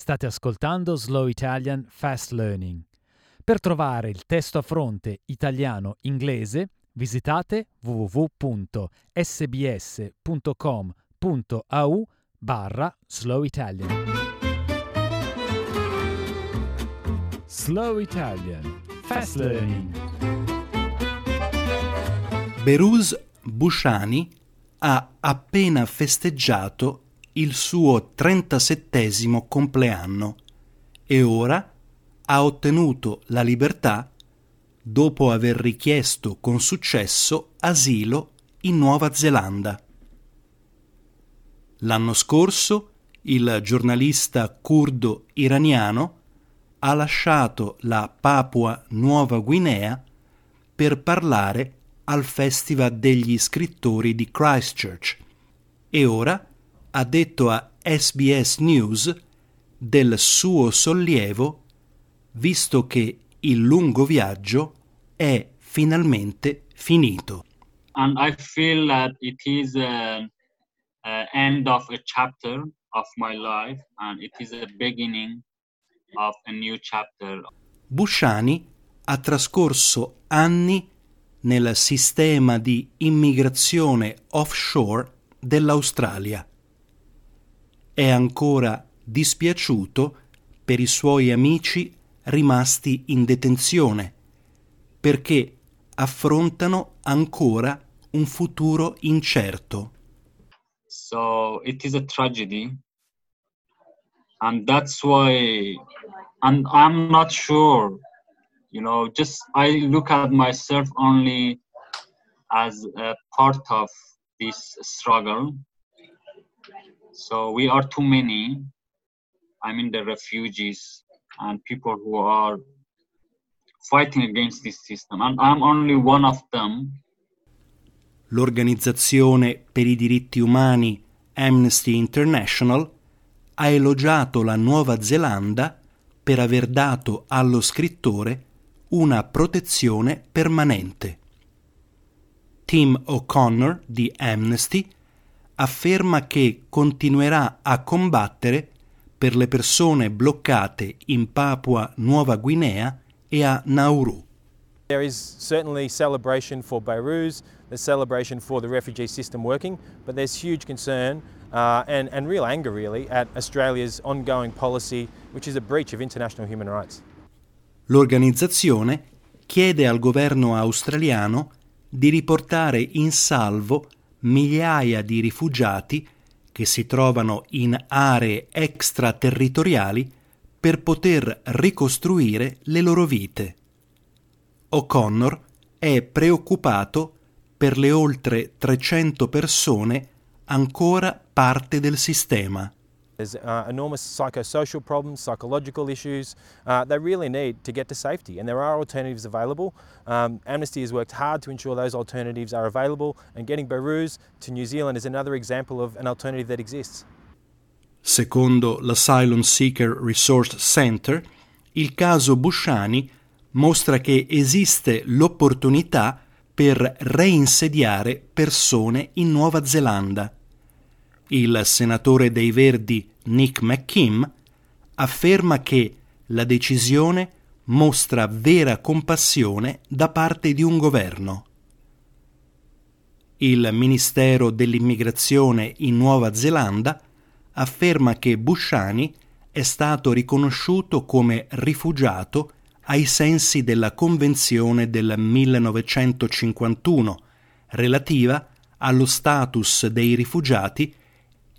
State ascoltando Slow Italian Fast Learning. Per trovare il testo a fronte italiano-inglese visitate www.sbs.com.au barra Slow Italian. Slow Italian Fast Learning. Beruz Busciani ha appena festeggiato il suo 37 compleanno e ora ha ottenuto la libertà dopo aver richiesto con successo asilo in Nuova Zelanda. L'anno scorso il giornalista curdo iraniano ha lasciato la Papua Nuova Guinea per parlare al Festival degli scrittori di Christchurch e ora ha detto a SBS News del suo sollievo visto che il lungo viaggio è finalmente finito. And I feel that it is an end of a chapter of my life and it is a beginning of a new chapter. Busciani ha trascorso anni nel sistema di immigrazione offshore dell'Australia è ancora dispiaciuto per i suoi amici rimasti in detenzione, perché affrontano ancora un futuro incerto. So it is a tragedy and that's why and I'm not sure you know just I look at myself only as a part of this struggle So we are too many. I mean, the refugees and people who are fighting against this system. And I'm only one of them. L'organizzazione per i diritti umani Amnesty International ha elogiato la Nuova Zelanda per aver dato allo scrittore una protezione permanente. Tim O'Connor di Amnesty afferma che continuerà a combattere per le persone bloccate in Papua Nuova Guinea e a Nauru. There is certainly celebration for Beirut, there's celebration for the refugee system working, but there's huge concern uh, and, and real anger really at Australia's ongoing policy, which is a breach of international human rights. L'organizzazione chiede al governo australiano di riportare in salvo migliaia di rifugiati che si trovano in aree extraterritoriali per poter ricostruire le loro vite. O'Connor è preoccupato per le oltre 300 persone ancora parte del sistema. There's uh, enormous psychosocial problems, psychological issues. Uh, they really need to get to safety, and there are alternatives available. Um, Amnesty has worked hard to ensure those alternatives are available, and getting Beirut to New Zealand is another example of an alternative that exists. Secondo l'Asylum Seeker Resource Center, il caso Busciani mostra che esiste l'opportunità per reinsediare persone in Nuova Zelanda il senatore dei Verdi Nick McKim afferma che la decisione mostra vera compassione da parte di un governo. Il Ministero dell'Immigrazione in Nuova Zelanda afferma che Busciani è stato riconosciuto come rifugiato ai sensi della Convenzione del 1951 relativa allo status dei rifugiati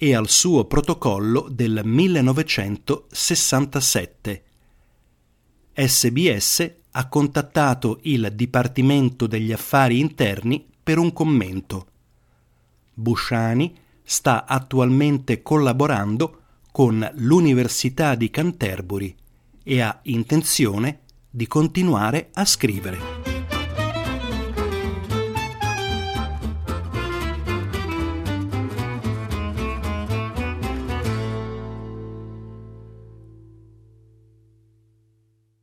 e al suo protocollo del 1967. SBS ha contattato il Dipartimento degli Affari Interni per un commento. Busciani sta attualmente collaborando con l'Università di Canterbury e ha intenzione di continuare a scrivere.